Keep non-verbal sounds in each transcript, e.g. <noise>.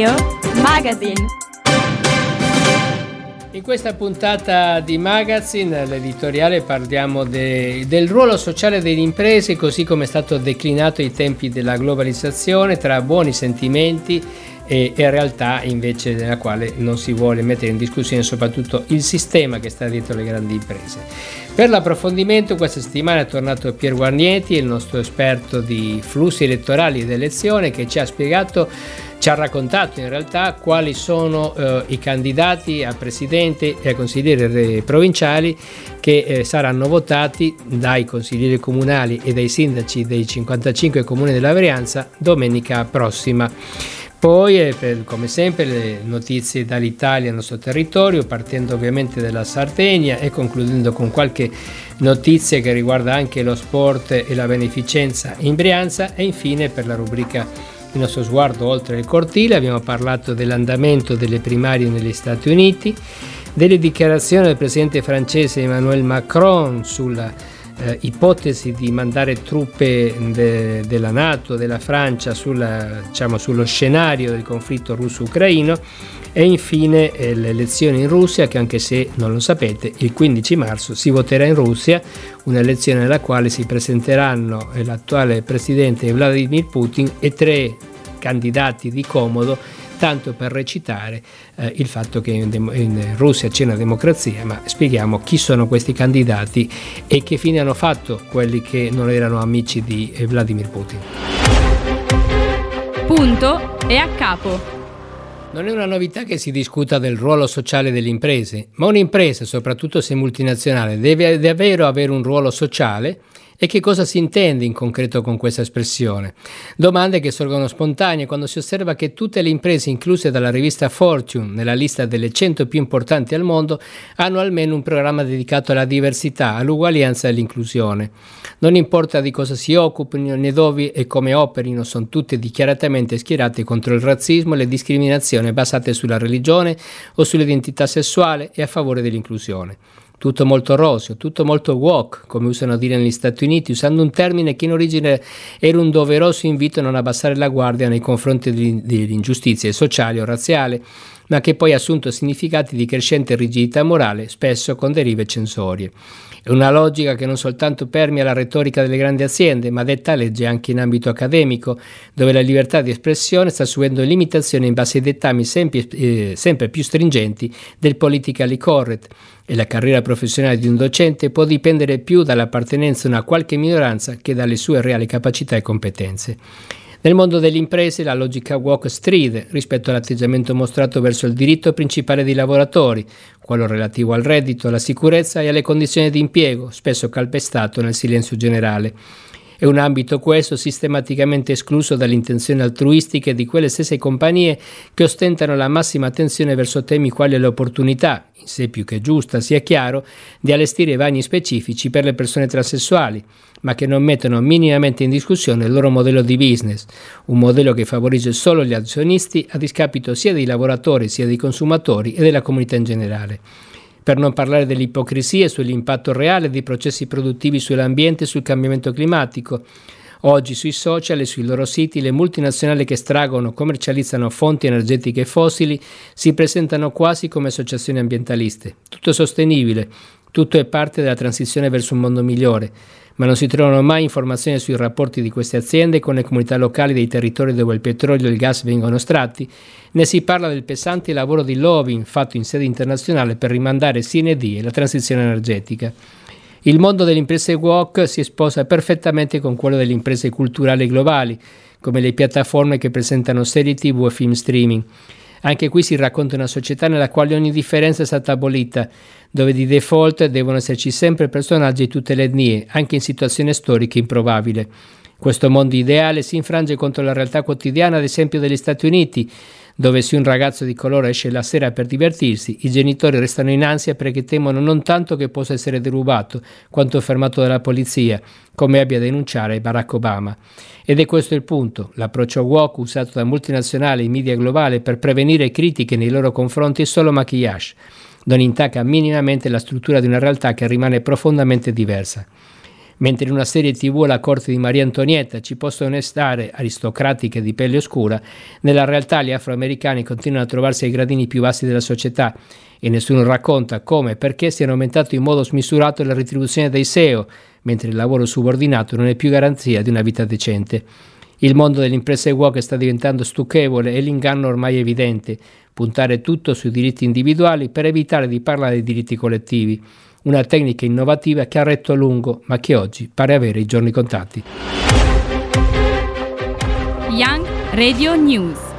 Radio Magazine. In questa puntata di Magazine, l'editoriale, parliamo de, del ruolo sociale delle imprese, così come è stato declinato ai tempi della globalizzazione, tra buoni sentimenti e, e realtà invece nella quale non si vuole mettere in discussione soprattutto il sistema che sta dietro le grandi imprese. Per l'approfondimento questa settimana è tornato Pier Guarnieti, il nostro esperto di flussi elettorali ed elezione, che ci ha spiegato ci ha raccontato in realtà quali sono eh, i candidati a presidente e a consiglieri provinciali che eh, saranno votati dai consiglieri comunali e dai sindaci dei 55 comuni della Varianza domenica prossima. Poi, eh, per, come sempre, le notizie dall'Italia, il nostro territorio, partendo ovviamente dalla Sardegna e concludendo con qualche notizia che riguarda anche lo sport e la beneficenza in Brianza e infine per la rubrica Il nostro sguardo oltre il cortile abbiamo parlato dell'andamento delle primarie negli Stati Uniti, delle dichiarazioni del presidente francese Emmanuel Macron sulla eh, ipotesi di mandare truppe de, della Nato, della Francia sulla, diciamo, sullo scenario del conflitto russo-ucraino e infine eh, le elezioni in Russia che anche se non lo sapete il 15 marzo si voterà in Russia, un'elezione nella quale si presenteranno eh, l'attuale presidente Vladimir Putin e tre candidati di comodo tanto per recitare eh, il fatto che in, in, Russia c'è una democrazia, ma spieghiamo chi sono questi candidati e che fine hanno fatto quelli che non erano amici di eh, Vladimir Putin. Punto e a capo. Non è una novità che si discuta del ruolo sociale delle imprese, ma un'impresa, soprattutto se multinazionale, deve davvero avere un ruolo sociale e che cosa si intende in concreto con questa espressione? Domande che sorgono spontanee quando si osserva che tutte le imprese incluse dalla rivista Fortune nella lista delle 100 più importanti al mondo hanno almeno un programma dedicato alla diversità, all'uguaglianza e all'inclusione. Non importa di cosa si occupino né dove e come operino, sono tutte dichiaratamente schierate contro il razzismo e le discriminazioni basate sulla religione o sull'identità sessuale e a favore dell'inclusione tutto molto roseo, tutto molto woke, come usano a dire negli Stati Uniti, usando un termine che in origine era un doveroso invito a non abbassare la guardia nei confronti delle ingiustizie sociali o razziali, ma che poi ha assunto significati di crescente rigidità morale, spesso con derive censorie. È una logica che non soltanto permea la retorica delle grandi aziende, ma detta legge anche in ambito accademico, dove la libertà di espressione sta subendo limitazioni in base ai dettami sempre, eh, sempre più stringenti del politically correct e la carriera professionale di un docente può dipendere più dall'appartenenza a una qualche minoranza che dalle sue reali capacità e competenze. Nel mondo delle imprese la logica walk stride rispetto all'atteggiamento mostrato verso il diritto principale dei lavoratori, quello relativo al reddito, alla sicurezza e alle condizioni di impiego, spesso calpestato nel silenzio generale. È un ambito questo sistematicamente escluso dalle intenzioni altruistiche di quelle stesse compagnie che ostentano la massima attenzione verso temi quali l'opportunità, in sé più che giusta, sia chiaro, di allestire bagni specifici per le persone transessuali, ma che non mettono minimamente in discussione il loro modello di business, un modello che favorisce solo gli azionisti a discapito sia dei lavoratori sia dei consumatori e della comunità in generale per non parlare delle ipocrisie sull'impatto reale dei processi produttivi sull'ambiente e sul cambiamento climatico. Oggi sui social e sui loro siti le multinazionali che estraggono commercializzano fonti energetiche fossili si presentano quasi come associazioni ambientaliste. Tutto è sostenibile, tutto è parte della transizione verso un mondo migliore ma non si trovano mai informazioni sui rapporti di queste aziende con le comunità locali dei territori dove il petrolio e il gas vengono estratti, né si parla del pesante lavoro di lobbying fatto in sede internazionale per rimandare sine die la transizione energetica. Il mondo delle imprese WOC si sposa perfettamente con quello delle imprese culturali globali, come le piattaforme che presentano serie TV e film streaming. Anche qui si racconta una società nella quale ogni differenza è stata abolita, dove di default devono esserci sempre personaggi di tutte le etnie, anche in situazioni storiche improbabili. Questo mondo ideale si infrange contro la realtà quotidiana, ad esempio, degli Stati Uniti, dove se un ragazzo di colore esce la sera per divertirsi, i genitori restano in ansia perché temono non tanto che possa essere derubato, quanto fermato dalla polizia, come abbia a denunciare Barack Obama. Ed è questo il punto. L'approccio woke usato da multinazionali e media globali per prevenire critiche nei loro confronti è solo maquillage. Non intacca minimamente la struttura di una realtà che rimane profondamente diversa. Mentre in una serie tv la corte di Maria Antonietta ci possono stare aristocratiche di pelle oscura, nella realtà gli afroamericani continuano a trovarsi ai gradini più bassi della società e nessuno racconta come e perché siano aumentate in modo smisurato le retribuzioni dei SEO, mentre il lavoro subordinato non è più garanzia di una vita decente. Il mondo delle imprese woke sta diventando stucchevole e l'inganno ormai evidente, puntare tutto sui diritti individuali per evitare di parlare di diritti collettivi una tecnica innovativa che ha retto a lungo, ma che oggi pare avere i giorni contati. Young Radio News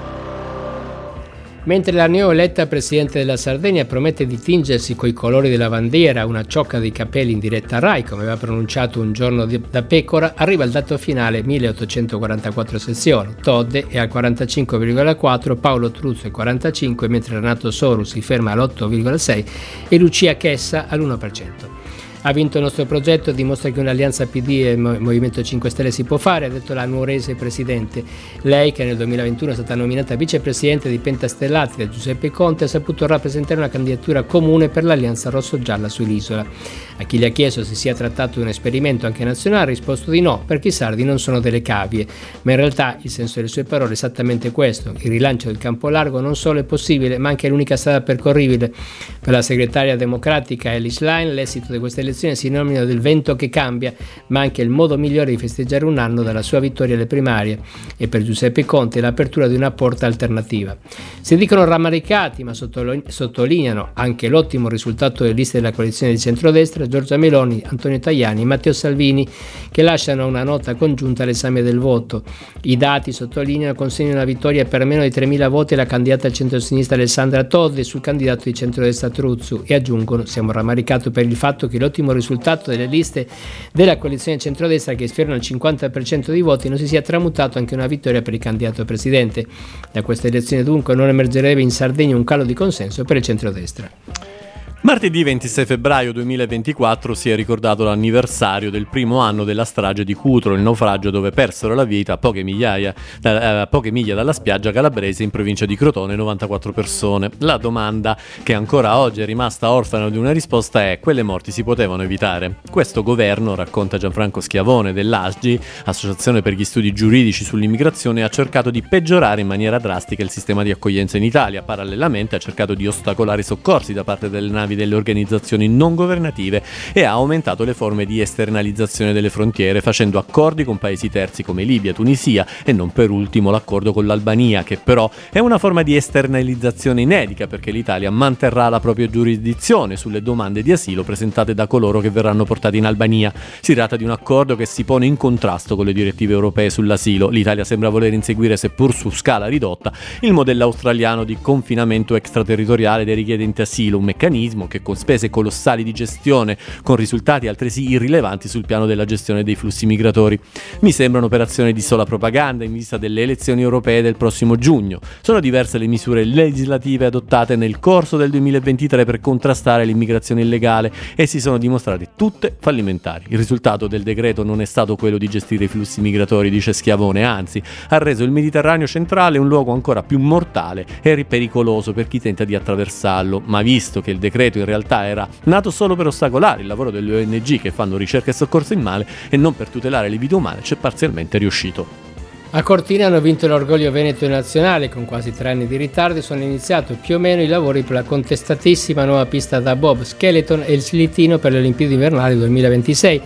Mentre la neoeletta presidente della Sardegna promette di tingersi coi colori della bandiera una ciocca di capelli in diretta Rai, come aveva pronunciato un giorno da pecora, arriva il dato finale 1844 sezioni. Todde è al 45,4, Paolo Truzzo è 45, mentre Renato Soru si ferma all'8,6 e Lucia Chessa all'1% ha vinto il nostro progetto, dimostra che un'alleanza PD e Movimento 5 Stelle si può fare, ha detto la nuorese Presidente. Lei, che nel 2021 è stata nominata vicepresidente di Pentastellati da Giuseppe Conte, ha saputo rappresentare una candidatura comune per l'alleanza rosso-gialla sull'isola. A chi gli ha chiesto se sia trattato di un esperimento anche nazionale ha risposto di no, perché i sardi non sono delle cavie. Ma in realtà il senso delle sue parole è esattamente questo. Il rilancio del campo largo non solo è possibile, ma anche è l'unica strada percorribile. Per la segretaria democratica Alice Line l'esito di queste elezioni elezioni si nomina del vento che cambia, ma anche il modo migliore di festeggiare un anno dalla sua vittoria alle primarie e per Giuseppe Conte l'apertura di una porta alternativa. Si dicono rammaricati, ma sottolineano anche l'ottimo risultato delle liste della coalizione di centrodestra Giorgia Meloni, Antonio Tajani e Matteo Salvini, che lasciano una nota congiunta all'esame del voto. I dati sottolineano consegnano una vittoria per meno di 3.000 voti alla candidata al centro-sinistra Alessandra Todde sul candidato di centrodestra Truzzu e aggiungono siamo rammaricati per il fatto che l'ottimo risultato delle liste della coalizione centrodestra che sfiorano il 50% dei voti non si sia tramutato anche una vittoria per il candidato presidente. Da questa elezione dunque non emergerebbe in Sardegna un calo di consenso per il centrodestra. Martedì 26 febbraio 2024 si è ricordato l'anniversario del primo anno della strage di Cutro, il naufragio dove persero la vita a poche, migliaia, eh, poche miglia dalla spiaggia calabrese in provincia di Crotone 94 persone. La domanda che ancora oggi è rimasta orfana di una risposta è quelle morti si potevano evitare? Questo governo, racconta Gianfranco Schiavone dell'ASGI, Associazione per gli Studi Giuridici sull'Immigrazione, ha cercato di peggiorare in maniera drastica il sistema di accoglienza in Italia, parallelamente ha cercato di ostacolare i soccorsi da parte delle navi delle organizzazioni non governative e ha aumentato le forme di esternalizzazione delle frontiere facendo accordi con paesi terzi come Libia, Tunisia e non per ultimo l'accordo con l'Albania che però è una forma di esternalizzazione inedita perché l'Italia manterrà la propria giurisdizione sulle domande di asilo presentate da coloro che verranno portati in Albania. Si tratta di un accordo che si pone in contrasto con le direttive europee sull'asilo. L'Italia sembra voler inseguire, seppur su scala ridotta, il modello australiano di confinamento extraterritoriale dei richiedenti asilo, un meccanismo turismo che con spese colossali di gestione, con risultati altresì irrilevanti sul piano della gestione dei flussi migratori. Mi sembra un'operazione di sola propaganda in vista delle elezioni europee del prossimo giugno. Sono diverse le misure legislative adottate nel corso del 2023 per contrastare l'immigrazione illegale e si sono dimostrate tutte fallimentari. Il risultato del decreto non è stato quello di gestire i flussi migratori, dice Schiavone, anzi ha reso il Mediterraneo centrale un luogo ancora più mortale e pericoloso per chi tenta di attraversarlo, ma visto che il decreto decreto in realtà era nato solo per ostacolare il lavoro delle ONG che fanno ricerca e soccorso in mare e non per tutelare le vite umane, c'è parzialmente riuscito. A Cortina hanno vinto l'orgoglio veneto nazionale, con quasi tre anni di ritardo sono iniziati più o meno i lavori per la contestatissima nuova pista da Bob Skeleton e il slittino per le Olimpiadi invernali 2026,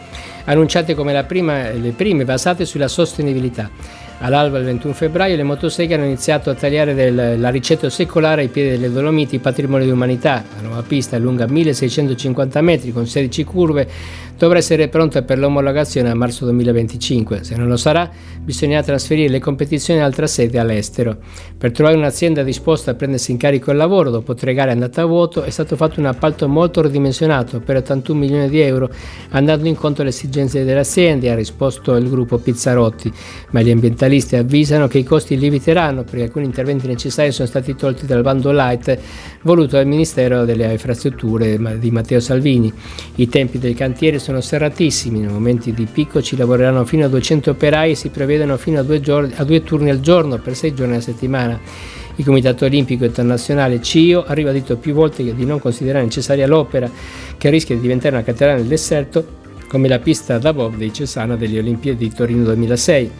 annunciate come prima, le prime basate sulla sostenibilità. All'alba del 21 febbraio le motoseghe hanno iniziato a tagliare del, la ricetta secolare ai piedi delle Dolomiti, patrimonio di umanità. La nuova pista è lunga 1650 metri con 16 curve dovrà essere pronta per l'omologazione a marzo 2025. Se non lo sarà, bisognerà trasferire le competizioni in altra sede all'estero. Per trovare un'azienda disposta a prendersi in carico il lavoro dopo tre gare andate a vuoto è stato fatto un appalto molto ridimensionato per 81 milioni di euro, andando incontro alle esigenze delle aziende, ha risposto il gruppo Pizzarotti, ma gli ambientalisti avvisano che i costi lieviteranno perché alcuni interventi necessari sono stati tolti dal bando light voluto dal Ministero delle Infrastrutture di Matteo Salvini. I tempi del cantiere sono serratissimi, nei momenti di picco ci lavoreranno fino a 200 operai e si prevedono fino a due, giorni, a due turni al giorno per sei giorni a settimana. Il Comitato Olimpico Internazionale CIO ha ribadito più volte di non considerare necessaria l'opera che rischia di diventare una cattedrale nel deserto come la pista da bob dei Cesana delle Olimpiadi di Torino 2006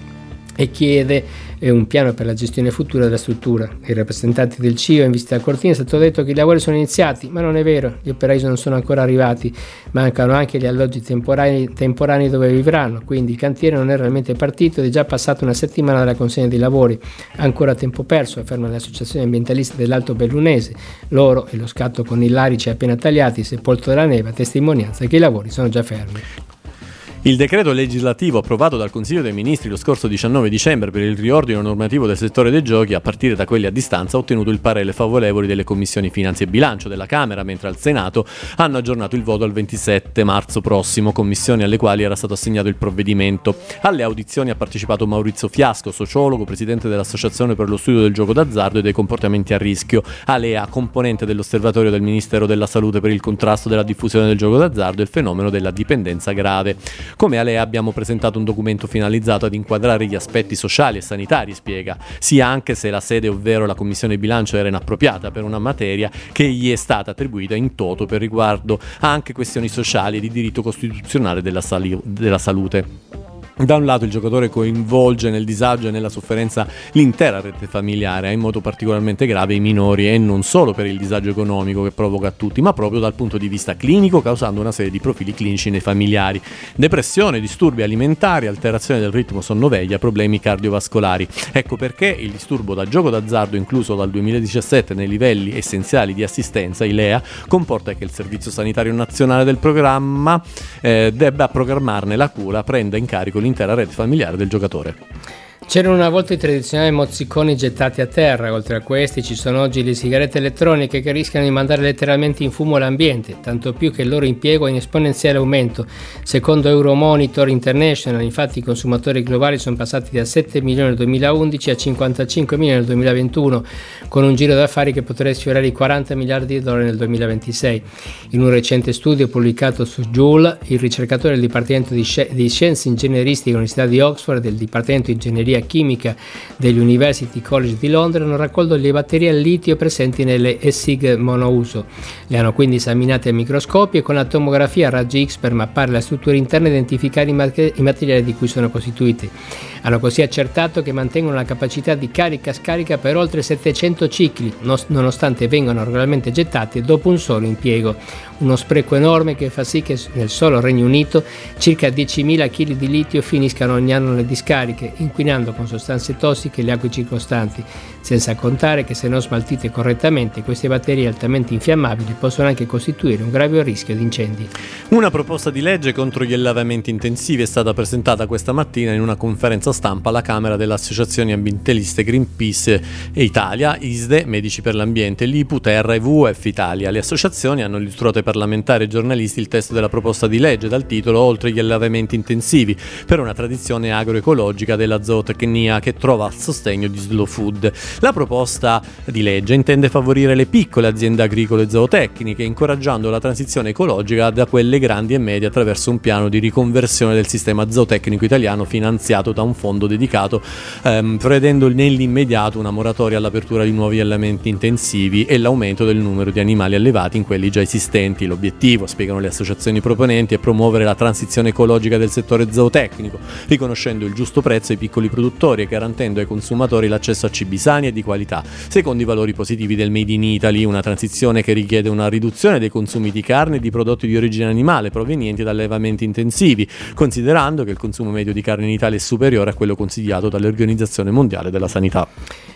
e chiede eh, un piano per la gestione futura della struttura. I rappresentanti del CIO in visita a Cortina è stato detto che i lavori sono iniziati, ma non è vero, gli operai non sono ancora arrivati, mancano anche gli alloggi temporanei, temporanei dove vivranno, quindi il cantiere non è realmente partito ed è già passata una settimana dalla consegna dei lavori, ancora tempo perso, afferma l'associazione ambientalista dell'Alto Bellunese, loro e lo scatto con i larici appena tagliati, sepolto della neve, testimonianza che i lavori sono già fermi. Il decreto legislativo approvato dal Consiglio dei Ministri lo scorso 19 dicembre per il riordino normativo del settore dei giochi, a partire da quelli a distanza, ha ottenuto il parere favorevole delle commissioni Finanze e Bilancio della Camera, mentre al Senato hanno aggiornato il voto al 27 marzo prossimo, commissioni alle quali era stato assegnato il provvedimento. Alle audizioni ha partecipato Maurizio Fiasco, sociologo, presidente dell'Associazione per lo studio del gioco d'azzardo e dei comportamenti a rischio, Alea, componente dell'Osservatorio del Ministero della Salute per il contrasto della diffusione del gioco d'azzardo e il fenomeno della dipendenza grave. Come Alea abbiamo presentato un documento finalizzato ad inquadrare gli aspetti sociali e sanitari, spiega, sia anche se la sede, ovvero la Commissione Bilancio, era inappropriata per una materia che gli è stata attribuita in toto per riguardo anche questioni sociali e di diritto costituzionale della, sali- della salute. Da un lato il giocatore coinvolge nel disagio e nella sofferenza l'intera rete familiare, in modo particolarmente grave i minori e non solo per il disagio economico che provoca a tutti, ma proprio dal punto di vista clinico causando una serie di profili clinici nei familiari, depressione, disturbi alimentari, alterazione del ritmo sonno-veglia, problemi cardiovascolari. Ecco perché il disturbo da gioco d'azzardo incluso dal 2017 nei livelli essenziali di assistenza, ILEA, comporta che il Servizio Sanitario Nazionale del programma eh, debba programmarne la cura, prenda in carico l'intera rete familiare del giocatore. C'erano una volta i tradizionali mozziconi gettati a terra, oltre a questi ci sono oggi le sigarette elettroniche che rischiano di mandare letteralmente in fumo l'ambiente, tanto più che il loro impiego è in esponenziale aumento. Secondo Euromonitor International, infatti, i consumatori globali sono passati da 7 milioni nel 2011 a 55 milioni nel 2021, con un giro d'affari che potrebbe sfiorare i 40 miliardi di dollari nel 2026. In un recente studio pubblicato su Joule, il ricercatore del Dipartimento di, Scienze Ingegneristiche dell'Università di Oxford e del Dipartimento di Ingegneria ingegneria chimica degli University College di Londra hanno raccolto le batterie al litio presenti nelle ESIG monouso. Le hanno quindi esaminate al microscopio e con la tomografia a raggi X per mappare la struttura interna e identificare i materiali di cui sono costituiti. Hanno così accertato che mantengono la capacità di carica-scarica per oltre 700 cicli, nonostante vengano regolarmente gettati dopo un solo impiego. Uno spreco enorme che fa sì che nel solo Regno Unito circa 10.000 kg di litio finiscano ogni anno nelle discariche, inquinando con sostanze tossiche le acque circostanti, senza contare che se non smaltite correttamente queste batterie altamente infiammabili possono anche costituire un grave rischio di incendi. Una proposta di legge contro gli allevamenti intensivi è stata presentata questa mattina in una conferenza stampa alla Camera delle Associazioni Ambientaliste Greenpeace e Italia, ISDE, Medici per l'Ambiente, l'IPU, Terra e WWF Italia. Le associazioni hanno illustrato ai parlamentari e giornalisti il testo della proposta di legge dal titolo Oltre gli allevamenti intensivi per una tradizione agroecologica della zootecnia che trova sostegno di Slow Food. La proposta di legge intende favorire le piccole aziende agricole zootecniche, incoraggiando la transizione ecologica da quelle grandi e medie attraverso un piano di riconversione del sistema zootecnico italiano finanziato da un fondo dedicato, ehm, prevedendo nell'immediato una moratoria all'apertura di nuovi allevamenti intensivi e l'aumento del numero di animali allevati in quelli già esistenti. L'obiettivo, spiegano le associazioni proponenti, è promuovere la transizione ecologica del settore zootecnico, riconoscendo il giusto prezzo ai piccoli produttori e garantendo ai consumatori l'accesso a cibi sani e di qualità, secondo i valori positivi del Made in Italy, una transizione che richiede una riduzione dei consumi di carne e di prodotti di origine animale provenienti da allevamenti intensivi, considerando che il consumo medio di carne in Italia è superiore a quello consigliato dall'Organizzazione Mondiale della Sanità.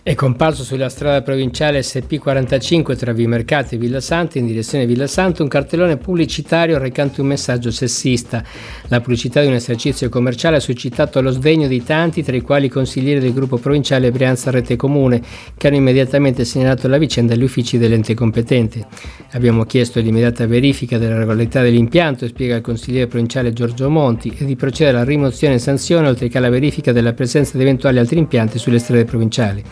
È comparso sulla strada provinciale SP45 tra Vimercati e Villa Santa in direzione Villa Santa un cartellone pubblicitario recante un messaggio sessista. La pubblicità di un esercizio commerciale ha suscitato lo sdegno di tanti, tra i quali i consiglieri del gruppo provinciale Brianza Rete Comune, che hanno immediatamente segnalato la vicenda agli uffici dell'ente competente. Abbiamo chiesto l'immediata verifica della regolarità dell'impianto, spiega il consigliere provinciale Giorgio Monti, e di procedere alla rimozione e sanzione oltre che alla verifica della presenza di eventuali altri impianti sulle strade provinciali.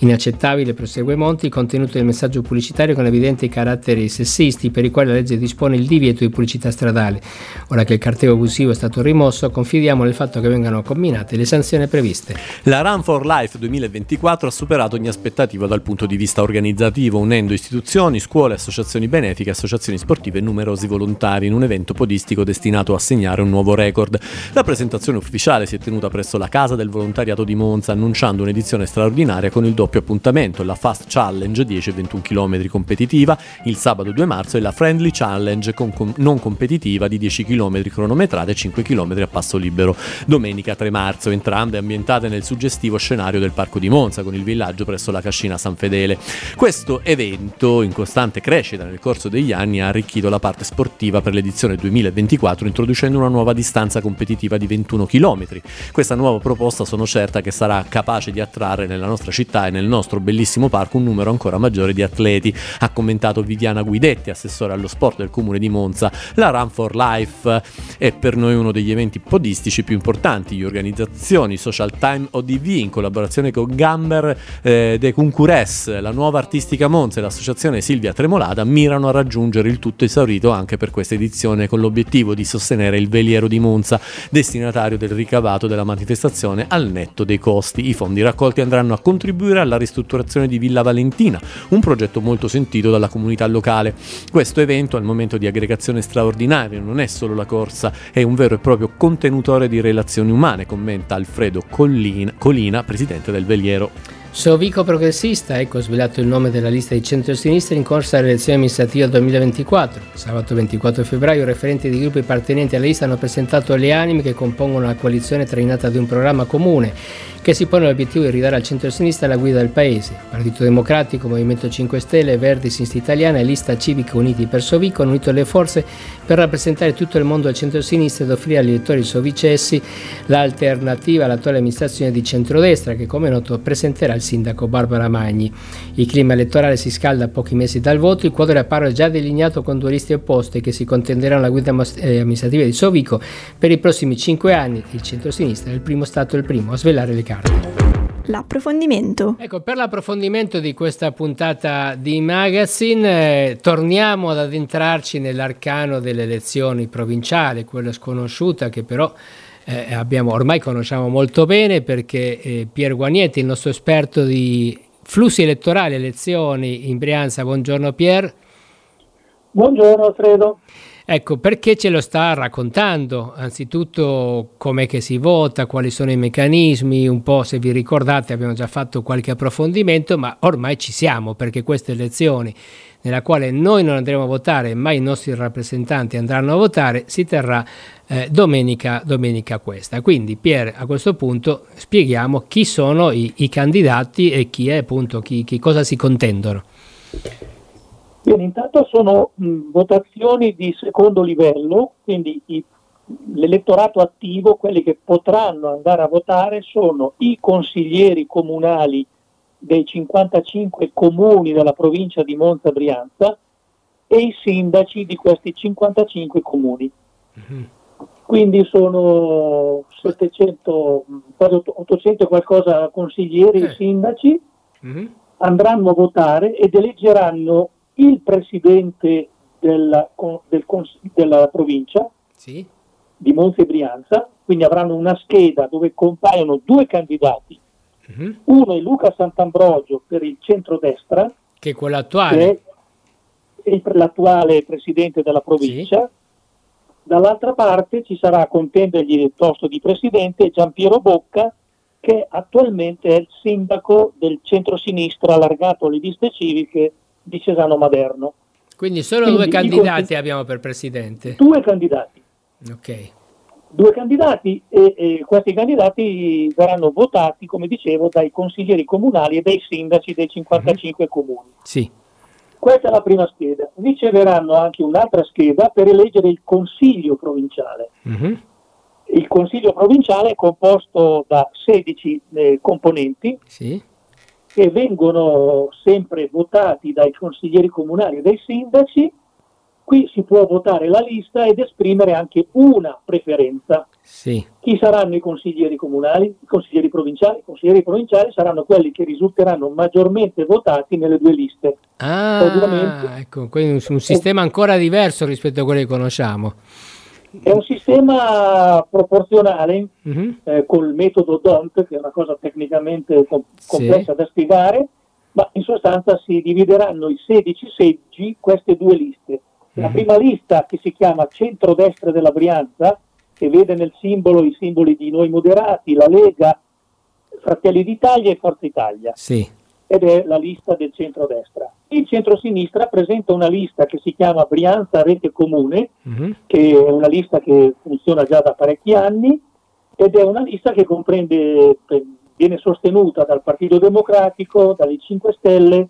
Inaccettabile, prosegue Monti, il contenuto del messaggio pubblicitario con evidenti caratteri sessisti per i quali la legge dispone il divieto di pubblicità stradale. Ora che il carteo abusivo è stato rimosso, confidiamo nel fatto che vengano combinate le sanzioni previste. La Run for Life 2024 ha superato ogni aspettativa dal punto di vista organizzativo, unendo istituzioni, scuole, associazioni benefiche, associazioni sportive e numerosi volontari in un evento podistico destinato a segnare un nuovo record. La presentazione ufficiale si è tenuta presso la Casa del Volontariato di Monza, annunciando un'edizione straordinaria con il doppio appuntamento, la Fast Challenge 10 e 21 km competitiva il sabato 2 marzo e la Friendly Challenge con, con, non competitiva di 10 km cronometrate e 5 km a passo libero. Domenica 3 marzo, entrambe ambientate nel suggestivo scenario del Parco di Monza con il villaggio presso la Cascina San Fedele. Questo evento, in costante crescita nel corso degli anni, ha arricchito la parte sportiva per l'edizione 2024 introducendo una nuova distanza competitiva di 21 km. Questa nuova proposta sono certa che sarà capace di attrarre nella nostra città e nel nostro bellissimo parco un numero ancora maggiore di atleti, ha commentato Viviana Guidetti, assessore allo sport del comune di Monza. La Run for Life è per noi uno degli eventi podistici più importanti. Le organizzazioni Social Time ODV in collaborazione con Gamber eh, de Concures, la nuova artistica Monza e l'associazione Silvia Tremolada mirano a raggiungere il tutto esaurito anche per questa edizione con l'obiettivo di sostenere il veliero di Monza, destinatario del ricavato della manifestazione al netto dei costi. I fondi raccolti andranno a contribuire alla ristrutturazione di Villa Valentina, un progetto molto sentito dalla comunità locale. Questo evento al momento di aggregazione straordinario non è solo la corsa, è un vero e proprio contenutore di relazioni umane, commenta Alfredo Collina, Colina, presidente del Veliero. Sovico Progressista, ecco svelato il nome della lista di centro-sinistra in corsa alle elezioni amministrative 2024. Sabato 24 febbraio referenti dei gruppi appartenenti alla lista hanno presentato le anime che compongono la coalizione trainata di un programma comune che si pone l'obiettivo di ridare al centro-sinistra la guida del Paese. Partito Democratico, Movimento 5 Stelle, Verdi, Sinistra Italiana e Lista Civica Uniti per Sovico hanno unito le forze per rappresentare tutto il mondo del centro-sinistra ed offrire agli elettori sovicessi l'alternativa all'attuale amministrazione di centrodestra che come noto presenterà il sindaco Barbara Magni. Il clima elettorale si scalda a pochi mesi dal voto, il quadro appare già delineato con due liste opposte che si contenderanno la guida eh, amministrativa di Sovico per i prossimi cinque anni. Il centro-sinistra è il primo stato e il primo a svelare le carte l'approfondimento. Ecco, per l'approfondimento di questa puntata di Magazine eh, torniamo ad addentrarci nell'arcano delle elezioni provinciali, quella sconosciuta che però eh, abbiamo, ormai conosciamo molto bene perché eh, Pier Guagnetti, il nostro esperto di flussi elettorali, elezioni in Brianza, buongiorno Pier. Buongiorno Alfredo. Ecco, perché ce lo sta raccontando? Anzitutto com'è che si vota, quali sono i meccanismi, un po' se vi ricordate abbiamo già fatto qualche approfondimento, ma ormai ci siamo perché queste elezioni nella quale noi non andremo a votare, ma i nostri rappresentanti andranno a votare, si terrà eh, domenica, domenica questa. Quindi Pier, a questo punto spieghiamo chi sono i, i candidati e chi è appunto, chi, chi cosa si contendono. Bene, intanto sono mh, votazioni di secondo livello, quindi i, l'elettorato attivo, quelli che potranno andare a votare sono i consiglieri comunali dei 55 comuni della provincia di Monza Brianza e i sindaci di questi 55 comuni. Mm-hmm. Quindi sono 700, 800 e qualcosa consiglieri e eh. sindaci, mm-hmm. andranno a votare ed eleggeranno il presidente della, del, della provincia sì. di Monza e Brianza, quindi avranno una scheda dove compaiono due candidati. Uh-huh. Uno è Luca Sant'Ambrogio per il centrodestra, che è quello attuale. Che è l'attuale presidente della provincia. Sì. Dall'altra parte ci sarà a contendergli il posto di presidente Giampiero Bocca, che attualmente è il sindaco del centro-sinistra allargato alle liste civiche di Cesano Maderno. Quindi solo Quindi due candidati cons- abbiamo per presidente? Due candidati. Ok. Due candidati e, e, questi candidati verranno votati, come dicevo, dai consiglieri comunali e dai sindaci dei 55 uh-huh. comuni. Sì. Questa è la prima scheda. Riceveranno anche un'altra scheda per eleggere il consiglio provinciale. Uh-huh. Il consiglio provinciale è composto da 16 eh, componenti. Sì che vengono sempre votati dai consiglieri comunali e dai sindaci qui si può votare la lista ed esprimere anche una preferenza. Sì. Chi saranno i consiglieri comunali, i consiglieri provinciali? I consiglieri provinciali saranno quelli che risulteranno maggiormente votati nelle due liste. Ah, ecco, quindi un, sistema ancora diverso rispetto a quello che conosciamo. È un sistema proporzionale Mhm. eh, col metodo DONT, che è una cosa tecnicamente com- Sì. complessa da spiegare, ma in sostanza si divideranno i 16 seggi queste due liste. La prima lista, che si chiama Centrodestra della Brianza, che vede nel simbolo i simboli di Noi Moderati, la Lega, Fratelli d'Italia e Forza Italia, Sì. ed è la lista del centrodestra. Il centrosinistra presenta una lista che si chiama Brianza Rete Comune, Mhm. che è una lista che funziona già da parecchi anni ed è una lista che comprende, viene sostenuta dal Partito Democratico, dalle 5 Stelle,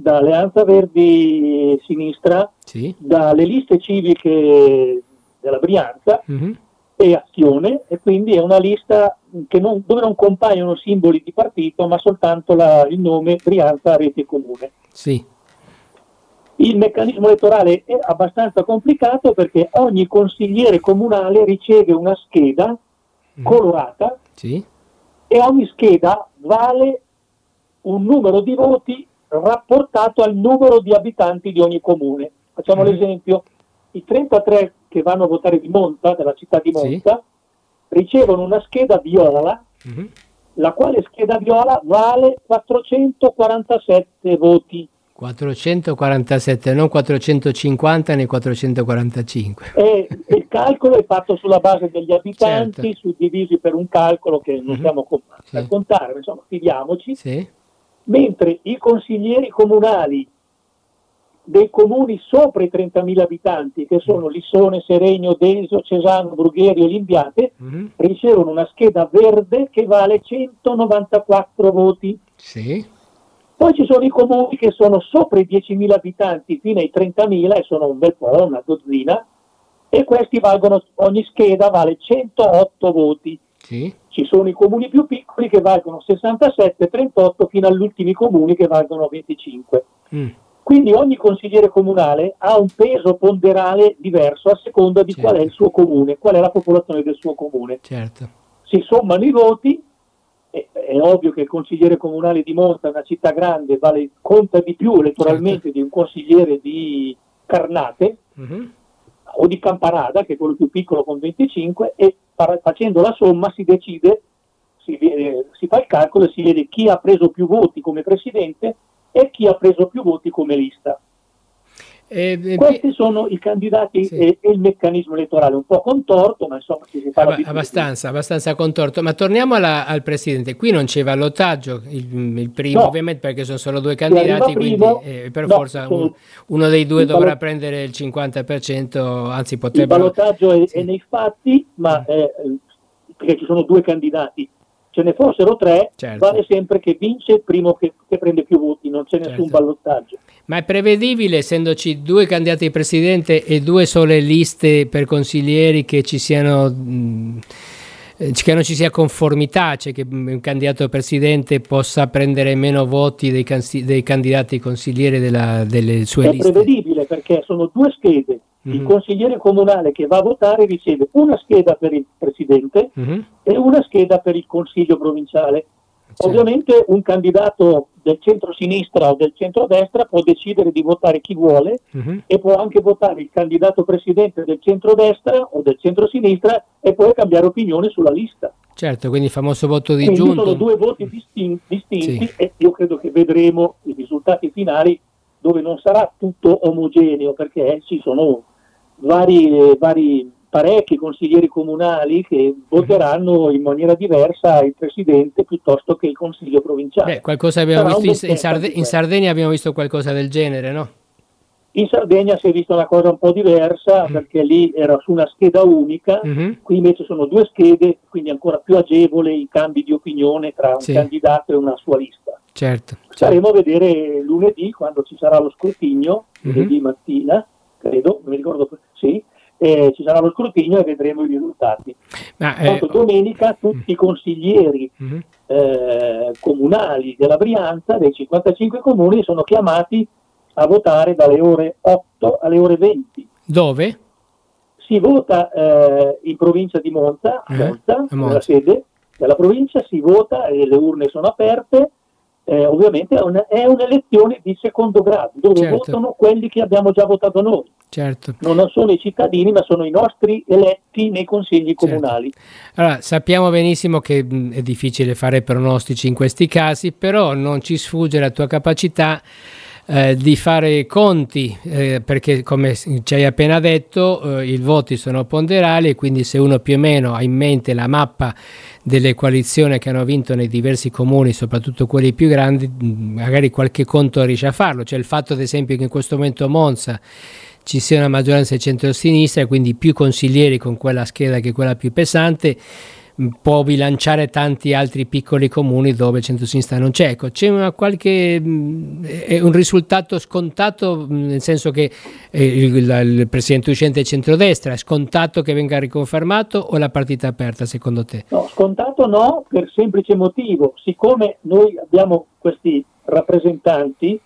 da Alleanza Verdi Sinistra, Sì. dalle liste civiche della Brianza Mhm. e Azione e quindi è una lista che non- dove non compaiono simboli di partito ma soltanto la- il nome Brianza Rete Comune. Sì. Il meccanismo elettorale è abbastanza complicato perché ogni consigliere comunale riceve una scheda colorata Sì. e ogni scheda vale un numero di voti rapportato al numero di abitanti di ogni comune. Facciamo Mhm. l'esempio, i 33 che vanno a votare di Monta, della città di Sì. Monta, ricevono una scheda viola, Mhm. la quale scheda viola vale 447 voti. 447, non 450 né 445. E il calcolo è fatto sulla base degli abitanti, Certo. suddivisi per un calcolo che non Mhm. stiamo Sì. a contare, insomma, fidiamoci. Sì. Mentre i consiglieri comunali dei comuni sopra i 30.000 abitanti, che sono Lissone, Seregno, Desio, Cesano, Brugherio e Limbiate, Mhm. ricevono una scheda verde che vale 194 voti. Sì. Poi ci sono i comuni che sono sopra i 10.000 abitanti fino ai 30.000 e sono un bel po', una dozzina, e questi valgono, ogni scheda vale 108 voti. Sì. Ci sono i comuni più piccoli che valgono 67, 38 fino agli ultimi comuni che valgono 25. Mm. Quindi ogni consigliere comunale ha un peso ponderale diverso a seconda di Certo. qual è il suo comune, qual è la popolazione del suo comune. Certo. Si sommano i voti, e- è ovvio che il consigliere comunale di Monza, una città grande, vale, conta di più elettoralmente Certo. di un consigliere di Carnate Mhm. O di Camparada, che è quello più piccolo con 25, e fa- facendo la somma si decide, si, ve- si fa il calcolo e si vede chi ha preso più voti come presidente e chi ha preso più voti come lista. E- e- Questi sono i candidati Sì. e, e il meccanismo elettorale, un po' contorto, ma insomma ci si fa l'abitudine. abbastanza, abbastanza contorto. Ma torniamo alla- al presidente. Qui non c'è ballottaggio, il, il primo No. ovviamente perché sono solo due candidati, quindi primo, eh, per no, forza un- uno dei due il dovrà ballot- prendere il 50%, anzi Il potrebbe... ballottaggio è, Sì. è nei fatti, ma eh, perché ci sono due candidati. Ce ne fossero tre, Certo. vale sempre che vince il primo che, che prende più voti, non c'è nessun Certo. ballottaggio. Ma è prevedibile, essendoci due candidati di presidente e due sole liste per consiglieri, che ci siano... mh, eh, che non ci sia conformità, cioè che mh, un candidato presidente possa prendere meno voti dei, cansi- dei candidati consiglieri della- delle sue È liste. prevedibile perché sono due schede. Il Mhm. consigliere comunale che va a votare riceve una scheda per il presidente Mhm, e una scheda per il consiglio provinciale. certo. Ovviamente un candidato del centro-sinistra o del centro-destra può decidere di votare chi vuole Mhm, e può anche votare il candidato presidente del centro-destra o del centro-sinistra e poi cambiare opinione sulla lista. certo, quindi il famoso voto Quindi disgiunto. sono due voti distin- distinti Sì. e io credo che vedremo i risultati finali dove non sarà tutto omogeneo perché ci sono vari, vari parecchi consiglieri comunali che voteranno in maniera diversa il presidente piuttosto che il consiglio provinciale. Beh, qualcosa abbiamo Sarà visto in, in Sarde- in. Sardegna abbiamo visto qualcosa del genere, no? In Sardegna si è vista una cosa un po' diversa Mm. perché lì era su una scheda unica, Mhm, qui invece sono due schede, quindi ancora più agevole i cambi di opinione tra un Sì. candidato e una sua lista. certo, certo. Staremo a vedere lunedì quando ci sarà lo scrutinio, lunedì mattina, credo, mi ricordo, sì, eh, ci sarà lo scrutinio e vedremo i risultati. Ma, eh, Tanto domenica tutti i consiglieri mhm, eh, comunali della Brianza, dei 55 comuni, sono chiamati a votare dalle ore 8 alle ore 20. Dove? Si vota eh, in provincia di Monza, a Eh, Monza, Monza. nella sede della provincia, si vota e le urne sono aperte. Eh, ovviamente è, una- è un'elezione di secondo grado, dove Certo. votano quelli che abbiamo già votato noi. Certo. Non sono i cittadini, ma sono i nostri eletti nei consigli Certo. comunali. Allora, sappiamo benissimo che mh, è difficile fare pronostici in questi casi, però non ci sfugge la tua capacità eh, di fare conti, eh, perché come ci hai appena detto, eh, i voti sono ponderali e quindi se uno più o meno ha in mente la mappa delle coalizioni che hanno vinto nei diversi comuni, soprattutto quelli più grandi, mh, magari qualche conto riesce a farlo. Cioè il fatto ad esempio che in questo momento Monza ci sia una maggioranza di centro-sinistra, quindi più consiglieri con quella scheda che quella più pesante, può bilanciare tanti altri piccoli comuni dove il centro-sinistra non c'è. Ecco, c'è una qualche, mh, è un risultato scontato, mh, nel senso che eh, il, il- il presidente uscente è centrodestra, è scontato che venga riconfermato o la partita è aperta secondo te? No, scontato no, per semplice motivo. Siccome noi abbiamo questi rappresentanti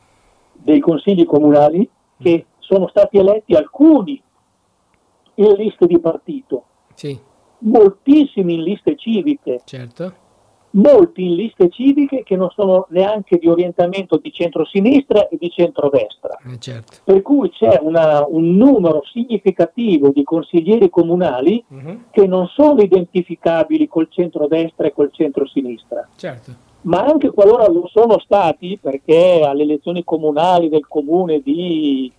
dei consigli comunali che sono stati eletti alcuni in liste di partito, Sì, moltissimi in liste civiche, certo. molti in liste civiche che non sono neanche di orientamento di centrosinistra e di centrodestra. Eh, certo. Per cui c'è una- un numero significativo di consiglieri comunali Mhm, che non sono identificabili col centrodestra e col centrosinistra. Certo. ma anche qualora lo sono stati, perché alle elezioni comunali del comune di,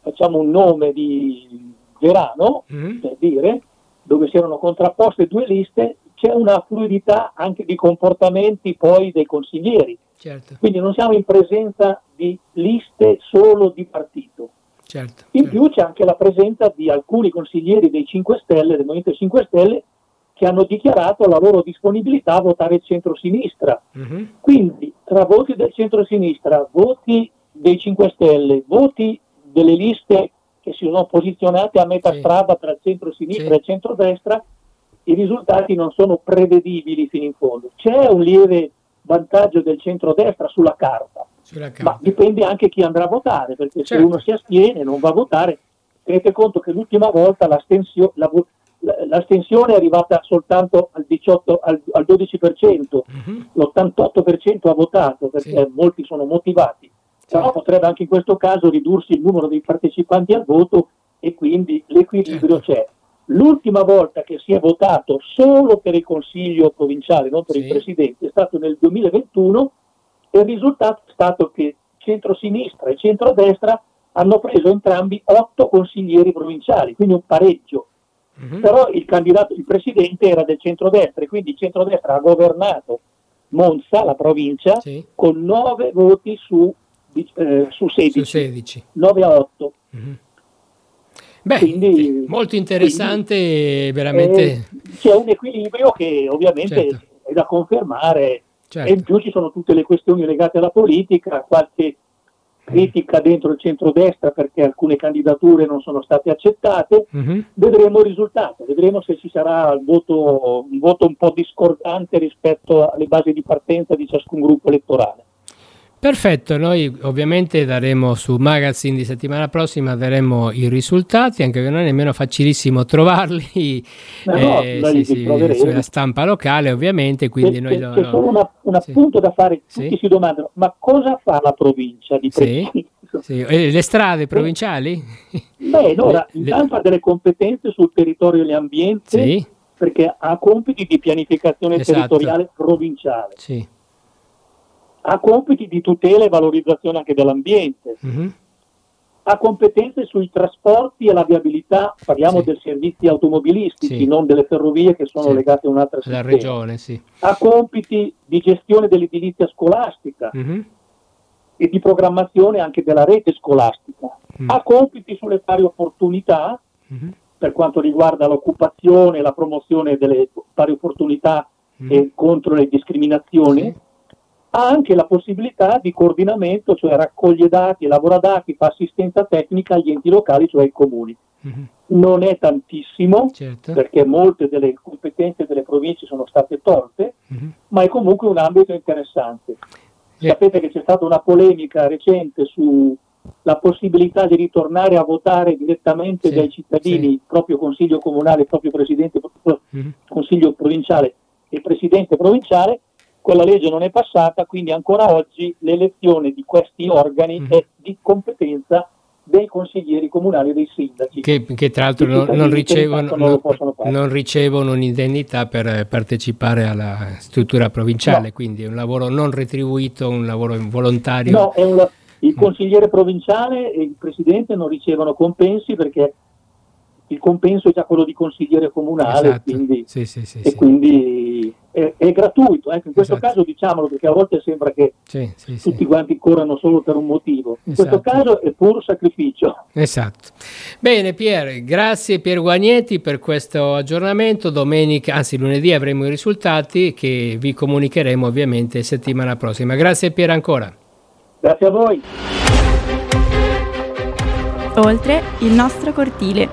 facciamo un nome di Verano, Mhm, per dire, dove si erano contrapposte due liste, c'è una fluidità anche di comportamenti poi dei consiglieri. Certo, Quindi non siamo in presenza di liste solo di partito. certo. In certo. più c'è anche la presenza di alcuni consiglieri dei 5 Stelle, del Movimento 5 Stelle, che hanno dichiarato la loro disponibilità a votare il centro-sinistra. Mhm, Quindi tra voti del centro-sinistra, voti dei 5 Stelle, voti delle liste che si sono posizionate a metà Sì. strada tra il centro-sinistra Sì. e il centro-destra, i risultati non sono prevedibili fino in fondo. C'è un lieve vantaggio del centro-destra sulla carta, Sulla ma carta. dipende anche chi andrà a votare, perché Certo. se uno si astiene e non va a votare, tenete conto che l'ultima volta l'astensio- la l'astensione è arrivata soltanto al, 18, al, al 12%, Mhm, l'88% ha votato perché Sì. molti sono motivati, però Certo. potrebbe anche in questo caso ridursi il numero dei partecipanti al voto e quindi l'equilibrio Certo. c'è. L'ultima volta che si è votato solo per il Consiglio provinciale, non per Sì. il Presidente, è stato nel 2021 e il risultato è stato che centrosinistra e centrodestra hanno preso entrambi otto consiglieri provinciali, quindi un pareggio mhm. però il candidato, il presidente era del centrodestra e quindi il centrodestra ha governato Monza, la provincia, Sì, con 9 voti su, eh, su 16, su 16. 9 a 8. Mhm. Beh, Quindi- molto interessante e veramente... Eh, c'è un equilibrio che ovviamente Certo. è da confermare certo. e in più ci sono tutte le questioni legate alla politica, qualche critica dentro il centrodestra perché alcune candidature non sono state accettate. Mhm. Vedremo il risultato, vedremo se ci sarà voto, un voto un po' discordante rispetto alle basi di partenza di ciascun gruppo elettorale. Perfetto, noi ovviamente daremo su Magazine di settimana prossima daremo i risultati, anche perché non è nemmeno facilissimo trovarli Ma <laughs> no, eh, sì, sì, sulla stampa locale ovviamente, quindi C'è- noi lo- lo- solo una- un sì. appunto da fare, tutti si domandano, ma cosa fa la provincia di eh, le strade provinciali? Beh, <laughs> allora, Le- le- intanto ha delle competenze sul territorio e l'ambiente, perché ha compiti di pianificazione Esatto. territoriale provinciale, sì. Ha compiti di tutela e valorizzazione anche dell'ambiente, mhm, ha competenze sui trasporti e la viabilità, parliamo Sì. dei servizi automobilistici, Sì. non delle ferrovie che sono Sì. legate a un'altra La regione. Ha compiti di gestione dell'edilizia scolastica Mhm, e di programmazione anche della rete scolastica. Mm. Ha compiti sulle pari opportunità mhm, per quanto riguarda l'occupazione e la promozione delle pari opportunità mhm. e contro le discriminazioni. Ha anche la possibilità di coordinamento, cioè raccoglie dati, elabora dati, fa assistenza tecnica agli enti locali, cioè ai comuni. Mhm, Non è tantissimo, Certo. perché molte delle competenze delle province sono state tolte, Mhm. ma è comunque un ambito interessante. Eh. Sapete che c'è stata una polemica recente su la possibilità di ritornare a votare direttamente Sì, dai cittadini, sì. proprio consiglio comunale, proprio presidente, proprio Mhm. consiglio provinciale e presidente provinciale, quella legge non è passata, quindi ancora oggi l'elezione di questi organi Mhm. è di competenza dei consiglieri comunali e dei sindaci. Che, che tra l'altro non, non ricevono, non non ricevono un'indennità per eh, partecipare alla struttura provinciale, No. quindi è un lavoro non retribuito, un lavoro volontario. No, è un- il Mm. consigliere provinciale e il presidente non ricevono compensi perché il compenso è già quello di consigliere comunale, Esatto. quindi, Sì, sì, sì, e quindi è, è gratuito. Ecco, in questo Esatto. caso diciamolo perché a volte sembra che Sì, sì, sì. tutti quanti corrano solo per un motivo. In Esatto. questo caso è puro sacrificio. Esatto. Bene Pier, grazie Pier Guagnetti per questo aggiornamento. Domenica, anzi lunedì avremo i risultati che vi comunicheremo ovviamente settimana prossima. Grazie Pier ancora. Grazie a voi. Oltre il nostro cortile.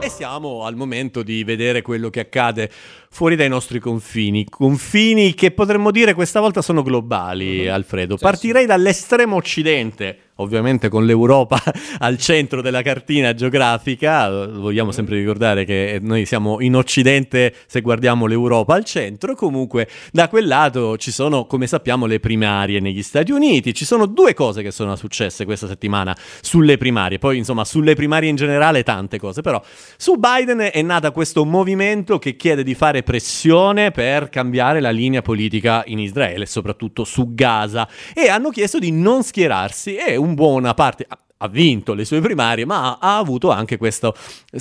E siamo al momento di vedere quello che accade fuori dai nostri confini. Confini che potremmo dire questa volta sono globali, Alfredo. Sì, Partirei dall'estremo occidente, ovviamente con l'Europa <laughs> al centro della cartina geografica. Vogliamo sempre ricordare che noi siamo in occidente se guardiamo l'Europa al centro. Comunque, da quel lato ci sono, come sappiamo, le primarie negli Stati Uniti. Ci sono due cose che sono successe questa settimana sulle primarie. Poi, insomma, sulle primarie in generale tante cose, però su Biden è nata questo movimento che chiede di fare pressione per cambiare la linea politica in Israele, soprattutto su Gaza, e hanno chiesto di non schierarsi e un buona parte ha- vinto le sue primarie, ma ha avuto anche questo,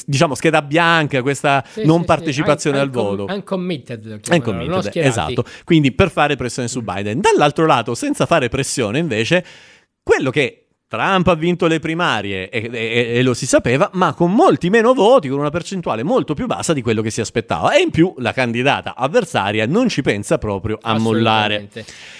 diciamo, scheda bianca, questa Sì, non sì, partecipazione sì. al Un- voto. Uncommitted, Uncommitted, non esatto. Quindi per fare pressione su Biden. Dall'altro lato, senza fare pressione, invece, quello che Trump ha vinto le primarie e, e- e lo si sapeva, ma con molti meno voti, con una percentuale molto più bassa di quello che si aspettava. E in più la candidata avversaria non ci pensa proprio a mollare.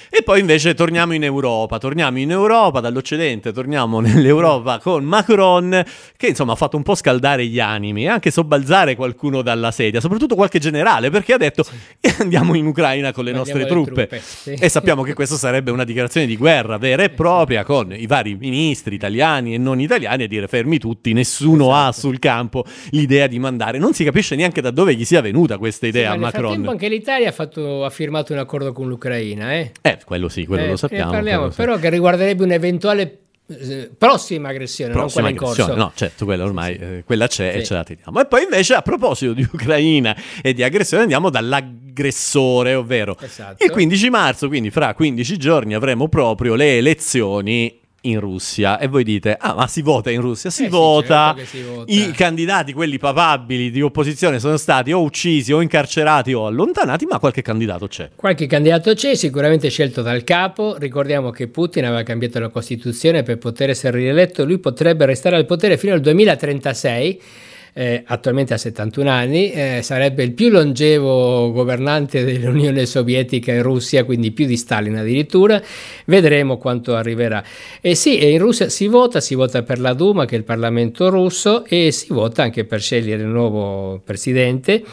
E poi invece torniamo in Europa, torniamo in Europa dall'Occidente, torniamo <laughs> nell'Europa con Macron che insomma ha fatto un po' scaldare gli animi e anche sobbalzare qualcuno dalla sedia, soprattutto qualche generale perché ha detto <laughs> andiamo in Ucraina con le Andiamo nostre truppe. truppe, sì. E sappiamo che questo sarebbe una dichiarazione di guerra vera e propria con i vari ministri italiani e non italiani a dire fermi tutti, nessuno ha Esatto. sul campo l'idea di mandare. Non si capisce neanche da dove gli sia venuta questa Sì, idea ma a Macron. frattempo anche l'Italia ha, fatto- ha firmato un accordo con l'Ucraina, eh? Eh, quello sì, quello Eh, lo ne sappiamo. parliamo, quello sì. però che riguarderebbe un'eventuale eh, prossima aggressione, Prossima non quella in aggressione. corso. No, certo, quella ormai Sì, sì. eh, quella c'è e Sì. ce la teniamo. E poi invece a proposito di Ucraina e di aggressione andiamo dall'aggressore, ovvero Esatto. il 15 marzo, quindi fra 15 giorni avremo proprio le elezioni in Russia e voi dite "Ah, ma si vota in Russia?" Si Eh sì, vota. certo che si vota. I candidati, quelli papabili di opposizione sono stati o uccisi o incarcerati o allontanati, ma qualche candidato c'è. Qualche candidato c'è, sicuramente scelto dal capo. Ricordiamo che Putin aveva cambiato la Costituzione per poter essere rieletto. Lui potrebbe restare al potere fino al 2036. Eh, attualmente ha 71 anni, eh, sarebbe il più longevo governante dell'Unione Sovietica in Russia, quindi più di Stalin addirittura. Vedremo quanto arriverà. E sì, e in Russia si vota, si vota per la Duma, che è il Parlamento russo, e si vota anche per scegliere il nuovo presidente.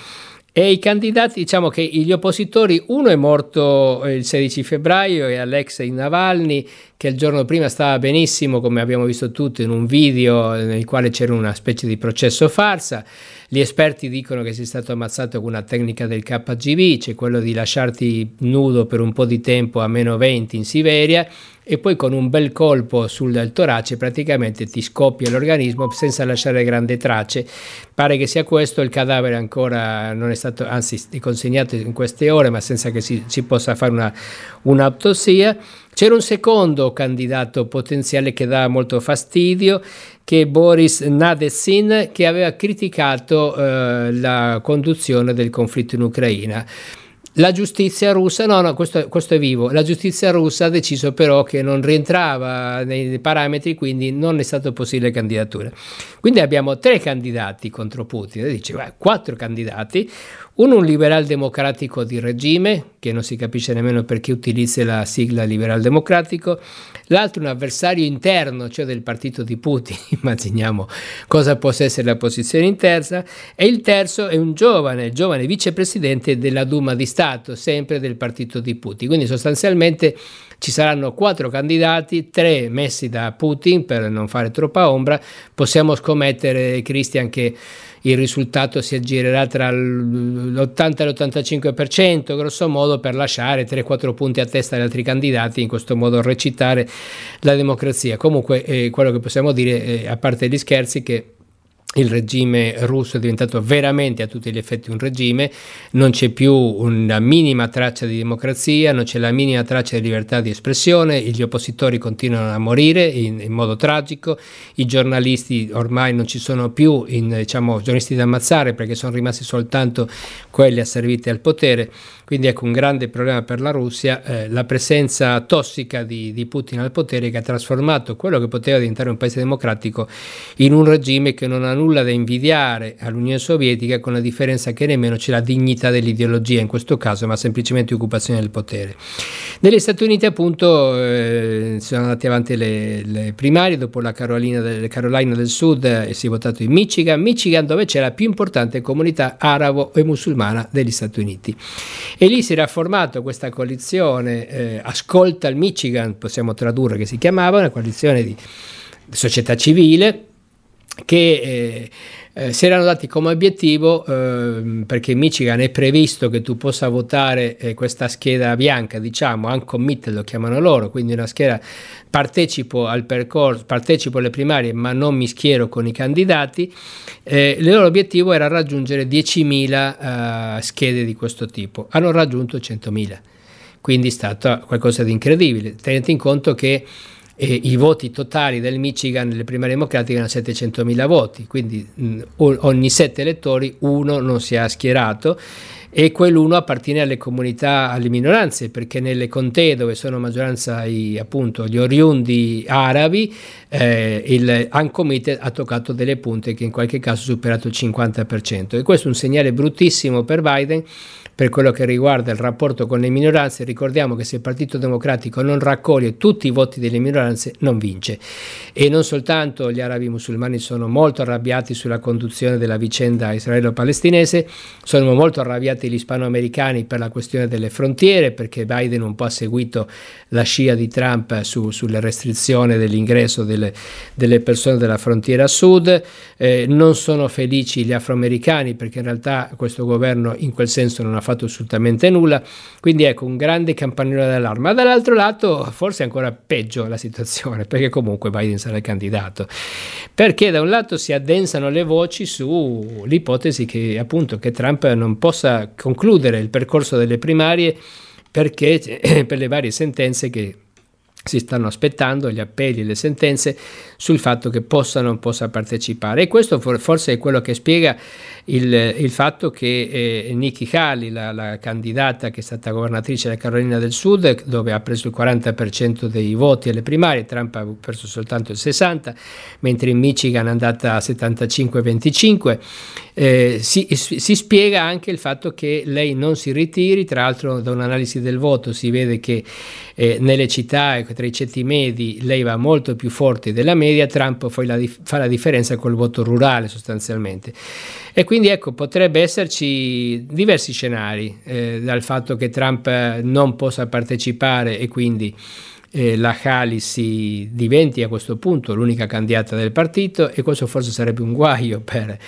E i candidati, diciamo che gli oppositori, uno è morto eh, il 16 febbraio, è Alexei Navalny, che il giorno prima stava benissimo, come abbiamo visto tutti, in un video nel quale c'era una specie di processo farsa. Gli esperti dicono che sia stato ammazzato con una tecnica del KGB, cioè quello di lasciarti nudo per un po' di tempo a meno 20 in Siberia e poi con un bel colpo sul torace praticamente ti scoppia l'organismo senza lasciare grandi tracce. Pare che sia questo, il cadavere ancora non è stato, anzi è consegnato in queste ore, ma senza che si, si possa fare una, un'autopsia. C'era un secondo candidato potenziale che dava molto fastidio, che è Boris Nadezin, che aveva criticato eh, la conduzione del conflitto in Ucraina. La giustizia russa, no, no, questo, questo, è vivo. La giustizia russa ha deciso però che non rientrava nei parametri, quindi non è stato possibile candidatura. Quindi abbiamo tre candidati contro Putin, dice, beh, quattro candidati, uno un liberal democratico di regime, che non si capisce nemmeno perché utilizzi la sigla liberal democratico, l'altro un avversario interno, cioè del partito di Putin, <laughs> immaginiamo cosa possa essere la posizione interna, e il terzo è un giovane, giovane vicepresidente della Duma di Stato sempre del partito di Putin. Quindi sostanzialmente ci saranno quattro candidati, tre messi da Putin per non fare troppa ombra. Possiamo scommettere, Christian, che il risultato si aggirerà tra l'80 e l'85%, grosso modo, per lasciare 3-4 punti a testa agli altri candidati, in questo modo recitare la democrazia. Comunque, eh, quello che possiamo dire, eh, a parte gli scherzi, che il regime russo è diventato veramente a tutti gli effetti un regime, non c'è più una minima traccia di democrazia, non c'è la minima traccia di libertà di espressione, gli oppositori continuano a morire in, in modo tragico, i giornalisti ormai non ci sono più, in, diciamo, giornalisti da ammazzare perché sono rimasti soltanto quelli asserviti al potere, quindi ecco un grande problema per la Russia, eh, la presenza tossica di, di Putin al potere che ha trasformato quello che poteva diventare un paese democratico in un regime che non ha nulla nulla da invidiare all'Unione Sovietica con la differenza che nemmeno c'è la dignità dell'ideologia in questo caso, ma semplicemente occupazione del potere. Negli Stati Uniti appunto eh, sono andate avanti le, le primarie, dopo la Carolina del, Carolina del Sud eh, si è votato in Michigan, Michigan dove c'è la più importante comunità arabo e musulmana degli Stati Uniti. E lì si era formata questa coalizione, eh, Ascolta il Michigan, possiamo tradurre che si chiamava, una coalizione di società civile che eh, eh, si erano dati come obiettivo, eh, perché in Michigan è previsto che tu possa votare eh, questa scheda bianca, diciamo, uncommit lo chiamano loro, quindi una scheda, partecipo al percorso, partecipo alle primarie ma non mi schiero con i candidati, eh, il loro obiettivo era raggiungere 10.000 eh, schede di questo tipo, hanno raggiunto 100.000, quindi è stato qualcosa di incredibile, tenete in conto che e i voti totali del Michigan nelle primarie democratiche erano 700.000 voti, quindi mh, ogni sette elettori uno non si è schierato e quell'uno appartiene alle comunità, alle minoranze, perché nelle contee dove sono maggioranza i, appunto gli oriundi arabi, eh, il Ancomite ha toccato delle punte che in qualche caso ha superato il 50%. E questo è un segnale bruttissimo per Biden per quello che riguarda il rapporto con le minoranze, ricordiamo che se il Partito Democratico non raccoglie tutti i voti delle minoranze non vince. E non soltanto gli arabi musulmani sono molto arrabbiati sulla conduzione della vicenda israelo-palestinese, sono molto arrabbiati gli ispanoamericani per la questione delle frontiere, perché Biden un po' ha seguito la scia di Trump su, sulle restrizioni dell'ingresso delle, delle, persone della frontiera sud, eh, non sono felici gli afroamericani perché in realtà questo governo in quel senso non ha fatto assolutamente nulla, quindi ecco un grande campanello d'allarme, ma dall'altro lato forse è ancora peggio la situazione, <laughs> perché comunque Biden sarà il candidato, perché da un lato si addensano le voci sull'ipotesi che appunto che Trump non possa concludere il percorso delle primarie perché per le varie sentenze che si stanno aspettando gli appelli e le sentenze sul fatto che possa o non possa partecipare. E questo forse è quello che spiega il, il fatto che eh, Nikki Haley, la, la, candidata che è stata governatrice della Carolina del Sud, dove ha preso il 40% dei voti alle primarie, Trump ha preso soltanto il 60%, mentre in Michigan è andata a 75-25, eh, si, si spiega anche il fatto che lei non si ritiri, tra l'altro da un'analisi del voto si vede che eh, nelle città, ecco, tra i ceti medi, lei va molto più forte della media, Trump poi la, fa la differenza col voto rurale sostanzialmente. E quindi ecco, potrebbe esserci diversi scenari, eh, dal fatto che Trump non possa partecipare e quindi eh, la Haley si diventi a questo punto l'unica candidata del partito e questo forse sarebbe un guaio per,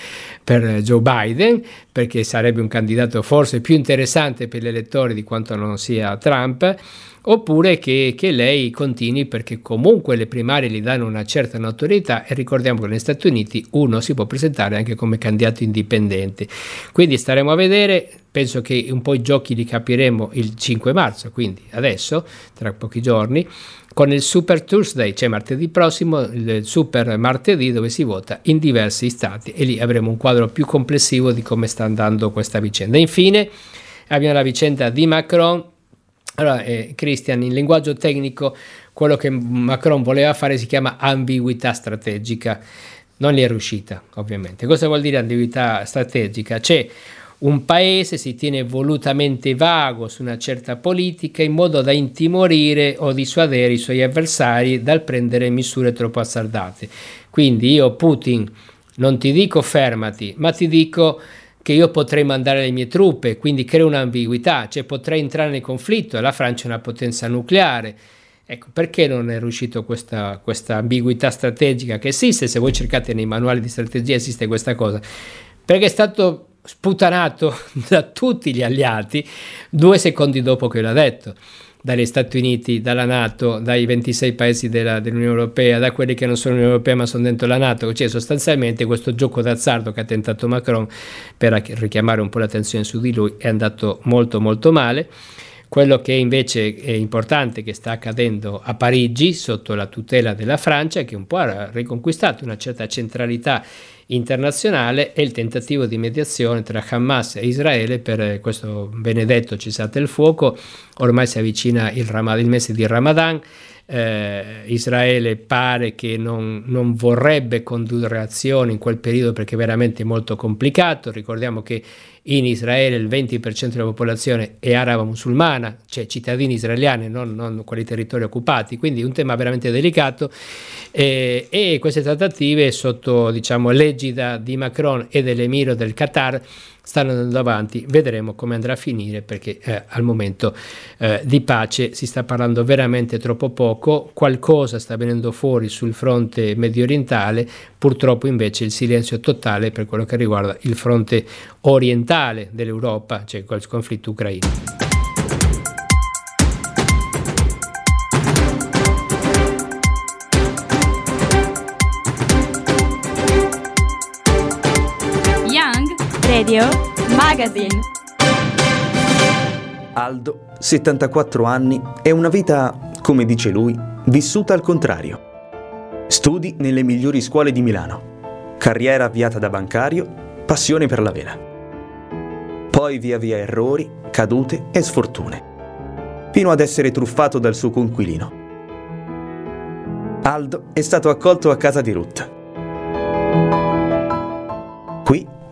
per, Joe Biden perché sarebbe un candidato forse più interessante per gli elettori di quanto non sia Trump oppure che, che, lei continui perché comunque le primarie gli danno una certa notorietà e ricordiamo che negli Stati Uniti uno si può presentare anche come candidato indipendente. Quindi staremo a vedere, penso che un po' i giochi li capiremo il 5 marzo, quindi adesso, tra pochi giorni, con il Super Tuesday, cioè martedì prossimo, il Super Martedì dove si vota in diversi stati e lì avremo un quadro più complessivo di come sta andando questa vicenda. Infine abbiamo la vicenda di Macron allora, eh, Christian, in linguaggio tecnico, quello che Macron voleva fare si chiama ambiguità strategica. Non gli è riuscita, ovviamente. Cosa vuol dire ambiguità strategica? C'è un paese si tiene volutamente vago su una certa politica in modo da intimorire o dissuadere i suoi avversari dal prendere misure troppo azzardate. Quindi io, Putin, non ti dico fermati, ma ti dico che io potrei mandare le mie truppe, quindi crea un'ambiguità, cioè potrei entrare nel conflitto, la Francia è una potenza nucleare. Ecco, perché non è riuscito questa, questa ambiguità strategica che esiste? Se voi cercate nei manuali di strategia esiste questa cosa. Perché è stato sputanato <laughs> da tutti gli alleati due secondi dopo che l'ha detto dagli Stati Uniti, dalla Nato, dai 26 paesi della, dell'Unione Europea, da quelli che non sono l'Unione Europea ma sono dentro la Nato, cioè sostanzialmente questo gioco d'azzardo che ha tentato Macron per richiamare un po' l'attenzione su di lui è andato molto molto male. Quello che invece è importante che sta accadendo a Parigi sotto la tutela della Francia, che un po' ha riconquistato una certa centralità internazionale è il tentativo di mediazione tra Hamas e Israele per questo benedetto cessate il fuoco. Ormai si avvicina il, Ramad- il mese di Ramadan. Eh, Israele pare che non, non, vorrebbe condurre azioni in quel periodo perché è veramente molto complicato. Ricordiamo che in Israele il 20% della popolazione è araba musulmana, cioè cittadini israeliani, non, non quelli territori occupati, quindi un tema veramente delicato. Eh, e queste trattative sotto diciamo, l'egida di Macron e dell'emiro del Qatar stanno andando avanti, vedremo come andrà a finire perché eh, al momento eh, di pace si sta parlando veramente troppo poco, qualcosa sta venendo fuori sul fronte medio orientale, purtroppo invece il silenzio totale per quello che riguarda il fronte orientale dell'Europa, cioè il conflitto ucraino. Radio Magazine. Aldo, 74 anni, è una vita, come dice lui, vissuta al contrario. Studi nelle migliori scuole di Milano. Carriera avviata da bancario, passione per la vela. Poi via via errori, cadute e sfortune. Fino ad essere truffato dal suo conquilino. Aldo è stato accolto a casa di Ruth.